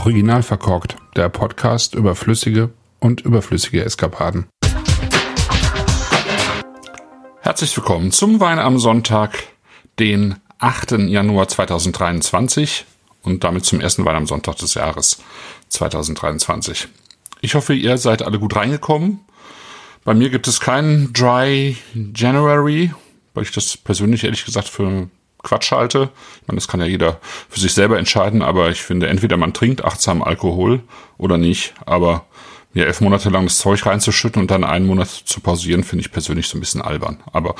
Original verkorkt, der Podcast über flüssige und überflüssige Eskapaden. Herzlich willkommen zum Wein am Sonntag, den 8. Januar 2023 und damit zum ersten Wein am Sonntag des Jahres 2023. Ich hoffe, ihr seid alle gut reingekommen. Bei mir gibt es keinen Dry January, weil ich das persönlich ehrlich gesagt für Quatsch halte. Ich meine, das kann ja jeder für sich selber entscheiden, aber ich finde, entweder man trinkt achtsam Alkohol oder nicht, aber mir elf Monate lang das Zeug reinzuschütten und dann einen Monat zu pausieren, finde ich persönlich so ein bisschen albern. Aber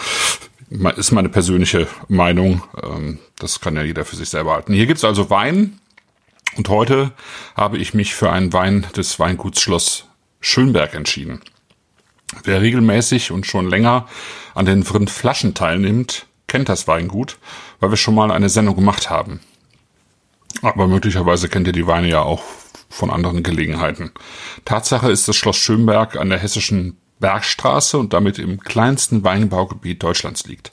ist meine persönliche Meinung. Ähm, das kann ja jeder für sich selber halten. Hier gibt's also Wein und heute habe ich mich für einen Wein des Weinguts Schloss Schönberg entschieden. Wer regelmäßig und schon länger an den Flaschen teilnimmt, kennt das Weingut, weil wir schon mal eine Sendung gemacht haben. Aber möglicherweise kennt ihr die Weine ja auch von anderen Gelegenheiten. Tatsache ist das Schloss Schönberg an der hessischen Bergstraße und damit im kleinsten Weinbaugebiet Deutschlands liegt.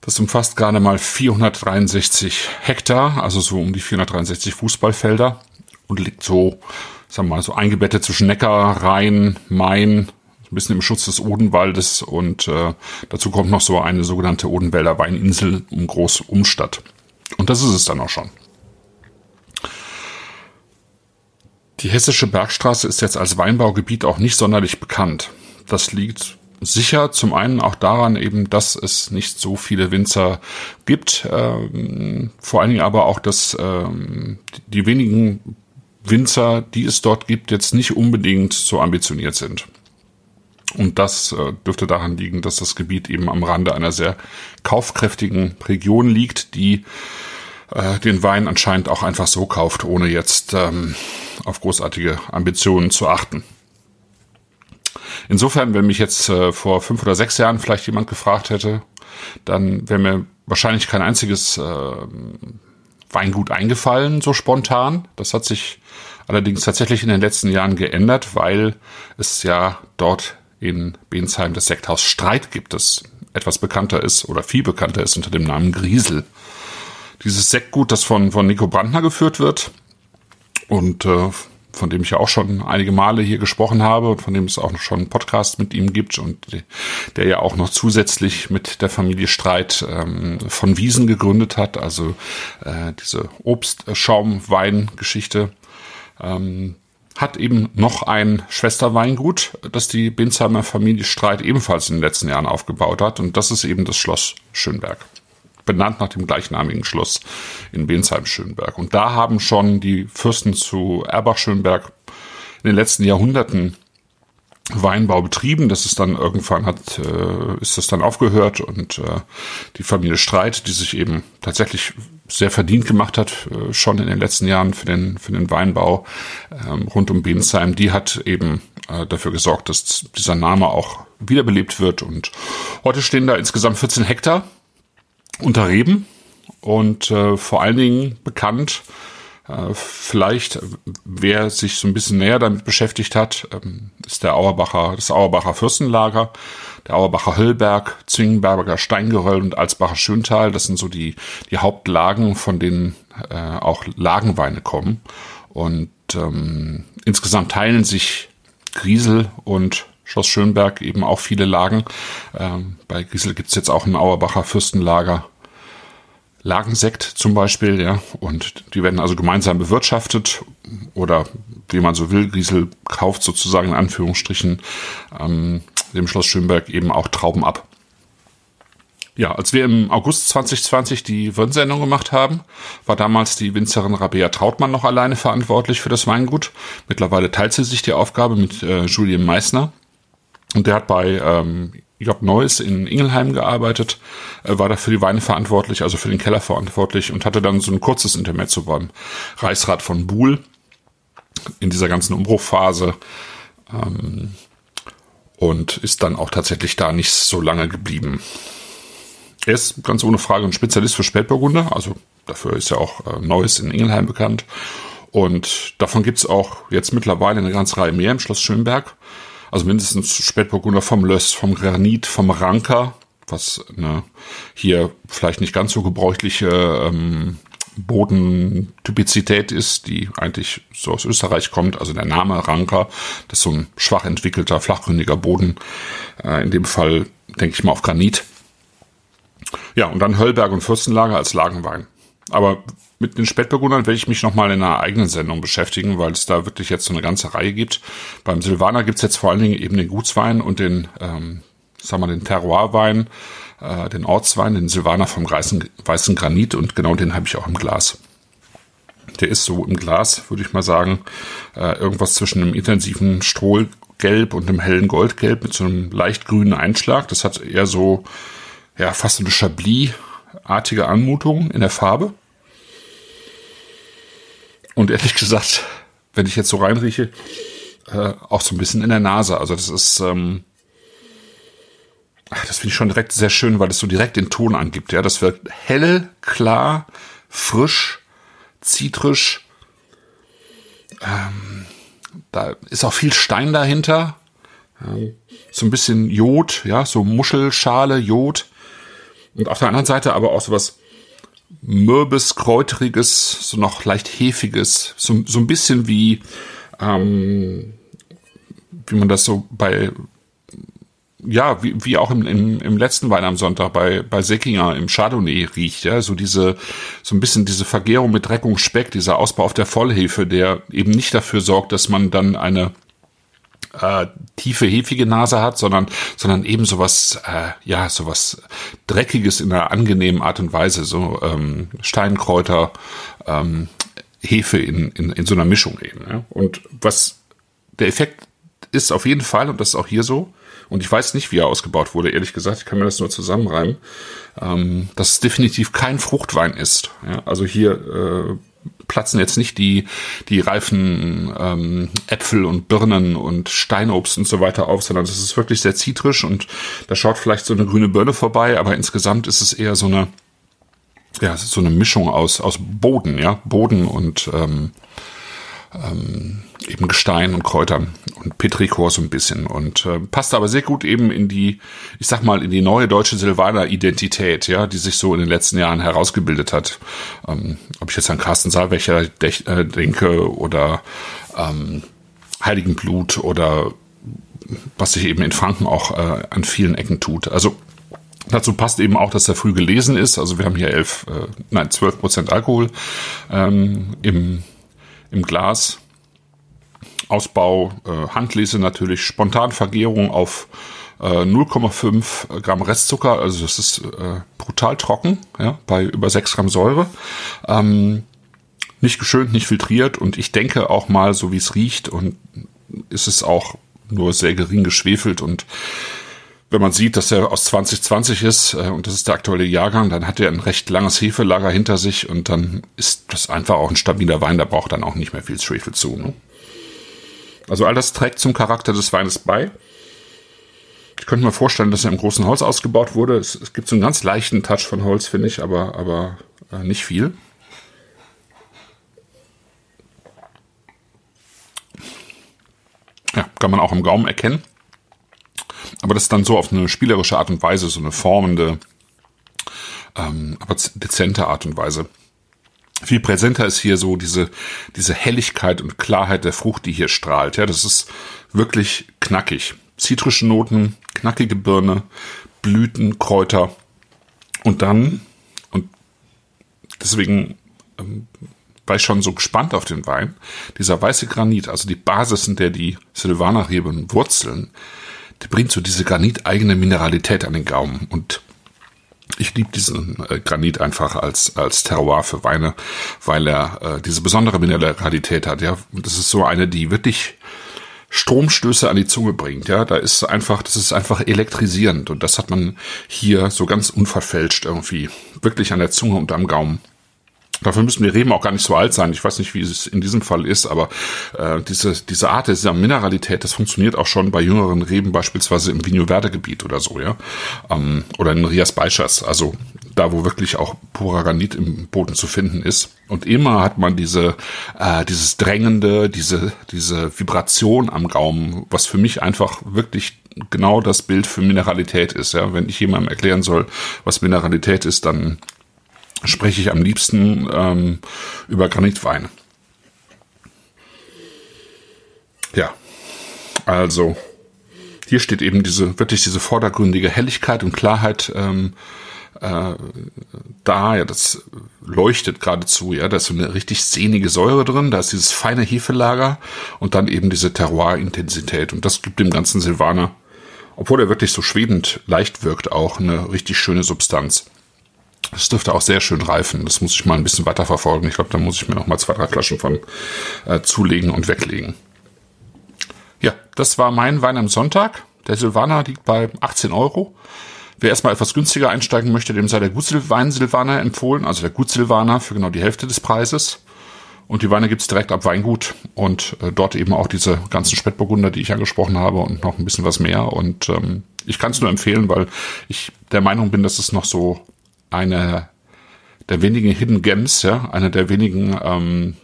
Das umfasst gerade mal 463 Hektar, also so um die 463 Fußballfelder und liegt so, sagen wir mal, so eingebettet zwischen Neckar, Rhein, Main, ein bisschen im Schutz des Odenwaldes und äh, dazu kommt noch so eine sogenannte Odenwälder Weininsel um Groß Umstadt. Und das ist es dann auch schon. Die hessische Bergstraße ist jetzt als Weinbaugebiet auch nicht sonderlich bekannt. Das liegt sicher zum einen auch daran eben, dass es nicht so viele Winzer gibt, ähm, vor allen Dingen aber auch, dass ähm, die wenigen Winzer, die es dort gibt, jetzt nicht unbedingt so ambitioniert sind. Und das äh, dürfte daran liegen, dass das Gebiet eben am Rande einer sehr kaufkräftigen Region liegt, die äh, den Wein anscheinend auch einfach so kauft, ohne jetzt ähm, auf großartige Ambitionen zu achten. Insofern, wenn mich jetzt äh, vor fünf oder sechs Jahren vielleicht jemand gefragt hätte, dann wäre mir wahrscheinlich kein einziges äh, Weingut eingefallen, so spontan. Das hat sich allerdings tatsächlich in den letzten Jahren geändert, weil es ja dort in Bensheim das Sekthaus Streit gibt, das etwas bekannter ist oder viel bekannter ist unter dem Namen Griesel. Dieses Sektgut, das von, von Nico Brandner geführt wird und äh, von dem ich ja auch schon einige Male hier gesprochen habe und von dem es auch schon einen Podcast mit ihm gibt und der ja auch noch zusätzlich mit der Familie Streit ähm, von Wiesen gegründet hat, also äh, diese Obstschaumwein-Geschichte. Ähm, hat eben noch ein Schwesterweingut, das die Binsheimer Familie Streit ebenfalls in den letzten Jahren aufgebaut hat. Und das ist eben das Schloss Schönberg. Benannt nach dem gleichnamigen Schloss in Bensheim-Schönberg. Und da haben schon die Fürsten zu Erbach-Schönberg in den letzten Jahrhunderten Weinbau betrieben. Das ist dann irgendwann hat, äh, ist das dann aufgehört und äh, die Familie Streit, die sich eben tatsächlich sehr verdient gemacht hat, äh, schon in den letzten Jahren für den, für den Weinbau ähm, rund um Bensheim, die hat eben äh, dafür gesorgt, dass dieser Name auch wiederbelebt wird. Und heute stehen da insgesamt 14 Hektar unter Reben und äh, vor allen Dingen bekannt vielleicht, wer sich so ein bisschen näher damit beschäftigt hat, ähm, ist der Auerbacher, das Auerbacher Fürstenlager, der Auerbacher Höllberg, Zwingenberger Steingeröll und Alsbacher Schöntal. Das sind so die, die Hauptlagen, von denen äh, auch Lagenweine kommen. Und ähm, insgesamt teilen sich Griesel und Schloss Schönberg eben auch viele Lagen. Ähm, bei Griesel gibt's jetzt auch ein Auerbacher Fürstenlager Lagensekt zum Beispiel, ja, und die werden also gemeinsam bewirtschaftet oder wie man so will, Griesel kauft sozusagen in Anführungsstrichen ähm, dem Schloss Schönberg eben auch Trauben ab. Ja, als wir im August 2020 die Wirnsendung gemacht haben, war damals die Winzerin Rabea Trautmann noch alleine verantwortlich für das Weingut. Mittlerweile teilt sie sich die Aufgabe mit äh, Julien Meissner. Und der hat bei ähm, Job Neuss in Ingelheim gearbeitet, äh, war da für die Weine verantwortlich, also für den Keller verantwortlich und hatte dann so ein kurzes Intermezzo beim Reichsrat von Buhl in dieser ganzen Umbruchphase ähm, und ist dann auch tatsächlich da nicht so lange geblieben. Er ist ganz ohne Frage ein Spezialist für Spätburgunder, also dafür ist ja auch äh, Neuss in Ingelheim bekannt. Und davon gibt's auch jetzt mittlerweile eine ganze Reihe mehr im Schloss Schönberg. Also mindestens Spätburgunder vom Löss, vom Granit, vom Ranker, was ne, hier vielleicht nicht ganz so gebräuchliche ähm, Bodentypizität ist, die eigentlich so aus Österreich kommt, also der Name Ranker, das ist so ein schwach entwickelter, flachgründiger Boden, äh, in dem Fall denke ich mal auf Granit. Ja, und dann Höllberg und Fürstenlager als Lagenwein. Aber mit den Spätburgundern werde ich mich nochmal in einer eigenen Sendung beschäftigen, weil es da wirklich jetzt so eine ganze Reihe gibt. Beim Silvaner gibt es jetzt vor allen Dingen eben den Gutswein und den, ähm, sagen wir, den Terroirwein, äh, den Ortswein, den Silvaner vom weißen, weißen Granit und genau den habe ich auch im Glas. Der ist so im Glas, würde ich mal sagen, äh, irgendwas zwischen einem intensiven Strohgelb und einem hellen Goldgelb mit so einem leicht grünen Einschlag. Das hat eher so, ja, fast eine Chablis-artige Anmutung in der Farbe. Und ehrlich gesagt, wenn ich jetzt so reinrieche, äh, auch so ein bisschen in der Nase. Also das ist, ähm, das finde ich schon direkt sehr schön, weil es so direkt den Ton angibt. Ja, das wird hell, klar, frisch, zitrisch. Ähm, da ist auch viel Stein dahinter. So ein bisschen Jod, ja, so Muschelschale, Jod. Und auf der anderen Seite aber auch so was Mürbes, Kräuteriges, so noch leicht Hefiges. So, so ein bisschen wie, ähm, wie man das so bei ja, wie, wie auch im, im, im letzten Wein am Sonntag bei, bei Säckinger im Chardonnay riecht, ja, so diese, so ein bisschen diese Vergärung mit Dreck und Speck, dieser Ausbau auf der Vollhefe, der eben nicht dafür sorgt, dass man dann eine äh, tiefe, hefige Nase hat, sondern, sondern eben sowas, äh, ja, sowas Dreckiges in einer angenehmen Art und Weise, so ähm, Steinkräuter, ähm, Hefe in, in, in so einer Mischung eben. Ja? Und was der Effekt ist auf jeden Fall, und das ist auch hier so, und ich weiß nicht, wie er ausgebaut wurde, ehrlich gesagt, ich kann mir das nur zusammenreimen, ähm, dass es definitiv kein Fruchtwein ist. Ja? Also hier äh, platzen jetzt nicht die, die reifen ähm, Äpfel und Birnen und Steinobst und so weiter auf, sondern es ist wirklich sehr zitrisch und da schaut vielleicht so eine grüne Birne vorbei, aber insgesamt ist es eher so eine, ja, so eine Mischung aus, aus Boden, ja, Boden und ähm, ähm, eben Gestein und Kräutern und Petrichor so ein bisschen und äh, passt aber sehr gut eben in die, ich sag mal, in die neue deutsche Silvaner-Identität, ja, die sich so in den letzten Jahren herausgebildet hat. Ähm, ob ich jetzt an Carsten Saalwächer äh, denke oder ähm, Heiligenblut oder was sich eben in Franken auch äh, an vielen Ecken tut. Also Dazu passt eben auch, dass er früh gelesen ist. Also wir haben hier elf, äh, nein, zwölf Prozent Alkohol ähm, im im Glas. Ausbau, äh, Handlese natürlich, Spontanvergärung auf äh, 0,5 Gramm Restzucker, also das ist äh, brutal trocken, ja, bei über 6 Gramm Säure. Ähm, nicht geschönt, nicht filtriert und ich denke auch mal, so wie es riecht und ist es auch nur sehr gering geschwefelt und wenn man sieht, dass er aus 2020 ist äh, und das ist der aktuelle Jahrgang, dann hat er ein recht langes Hefelager hinter sich und dann ist das einfach auch ein stabiler Wein, da braucht dann auch nicht mehr viel Schwefel zu. Ne? Also all das trägt zum Charakter des Weines bei. Ich könnte mir vorstellen, dass er im großen Holz ausgebaut wurde. Es, es gibt so einen ganz leichten Touch von Holz, finde ich, aber, aber äh, nicht viel. Ja, kann man auch im Gaumen erkennen. Aber das ist dann so auf eine spielerische Art und Weise, so eine formende, ähm, aber dezente Art und Weise. Viel präsenter ist hier so diese, diese Helligkeit und Klarheit der Frucht, die hier strahlt. Ja, das ist wirklich knackig. Zitrische Noten, knackige Birne, Blüten, Kräuter. Und dann, und deswegen ähm, war ich schon so gespannt auf den Wein, dieser weiße Granit, also die Basis, in der die Silvanerreben wurzeln, der bringt so diese graniteigene Mineralität an den Gaumen und ich liebe diesen äh, Granit einfach als als Terroir für Weine, weil er äh, diese besondere Mineralität hat. Ja, und das ist so eine, die wirklich Stromstöße an die Zunge bringt. Ja, da ist einfach, das ist einfach elektrisierend und das hat man hier so ganz unverfälscht irgendwie wirklich an der Zunge und am Gaumen. Dafür müssen die Reben auch gar nicht so alt sein. Ich weiß nicht, wie es in diesem Fall ist, aber äh, diese, diese Art dieser Mineralität, das funktioniert auch schon bei jüngeren Reben, beispielsweise im Vigno Verde Gebiet oder so, ja. Ähm, oder in Rias Baixas, also da, wo wirklich auch purer Granit im Boden zu finden ist. Und immer hat man diese, äh, dieses Drängende, diese, diese Vibration am Gaumen, was für mich einfach wirklich genau das Bild für Mineralität ist. Ja, wenn ich jemandem erklären soll, was Mineralität ist, dann spreche ich am liebsten ähm, über Granitwein. Ja, also hier steht eben diese wirklich diese vordergründige Helligkeit und Klarheit ähm, äh, da. Ja, das leuchtet geradezu. Ja, da ist so eine richtig sehnige Säure drin. Da ist dieses feine Hefelager und dann eben diese Terroir-Intensität und das gibt dem ganzen Silvaner, obwohl er wirklich so schwebend leicht wirkt, auch eine richtig schöne Substanz. Das dürfte auch sehr schön reifen. Das muss ich mal ein bisschen weiter verfolgen. Ich glaube, da muss ich mir noch mal zwei, drei Flaschen von äh, zulegen und weglegen. Ja, das war mein Wein am Sonntag. Der Silvaner liegt bei 18 Euro. Wer erstmal etwas günstiger einsteigen möchte, dem sei der Gutwein Silvaner empfohlen, also der Gut Silvaner für genau die Hälfte des Preises. Und die Weine gibt's direkt ab Weingut und äh, dort eben auch diese ganzen Spätburgunder, die ich angesprochen habe und noch ein bisschen was mehr. Und ähm, ich kann es nur empfehlen, weil ich der Meinung bin, dass es noch so eine der wenigen Hidden Gems, ja, eine der wenigen ähm,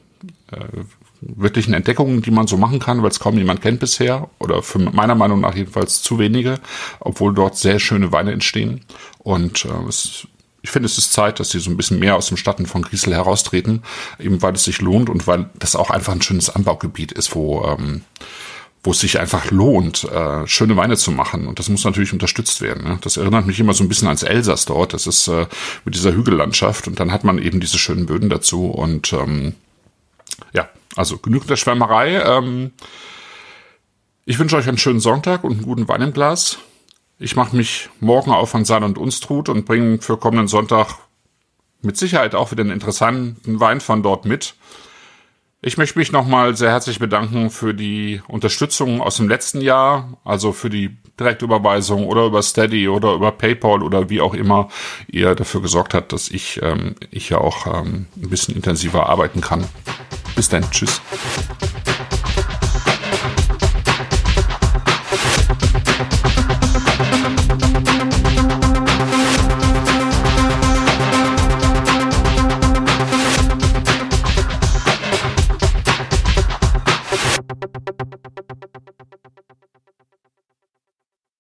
äh, wirklichen Entdeckungen, die man so machen kann, weil es kaum jemand kennt bisher oder für meiner Meinung nach jedenfalls zu wenige, obwohl dort sehr schöne Weine entstehen. Und äh, es, ich finde, es ist Zeit, dass sie so ein bisschen mehr aus dem Statten von Griesel heraustreten, eben weil es sich lohnt und weil das auch einfach ein schönes Anbaugebiet ist, wo ähm, wo es sich einfach lohnt, äh, schöne Weine zu machen. Und das muss natürlich unterstützt werden. Ne? Das erinnert mich immer so ein bisschen ans Elsass dort. Das ist äh, mit dieser Hügellandschaft und dann hat man eben diese schönen Böden dazu. Und ähm, ja, also genug der Schwärmerei. Ähm, ich wünsche euch einen schönen Sonntag und einen guten Wein im Glas. Ich mache mich morgen auf an Sahne und Unstrut und bringe für kommenden Sonntag mit Sicherheit auch wieder einen interessanten Wein von dort mit. Ich möchte mich nochmal sehr herzlich bedanken für die Unterstützung aus dem letzten Jahr, also für die Direktüberweisung oder über Steady oder über PayPal oder wie auch immer ihr dafür gesorgt habt, dass ich, ähm, ich ja auch ähm, ein bisschen intensiver arbeiten kann. Bis dann, tschüss.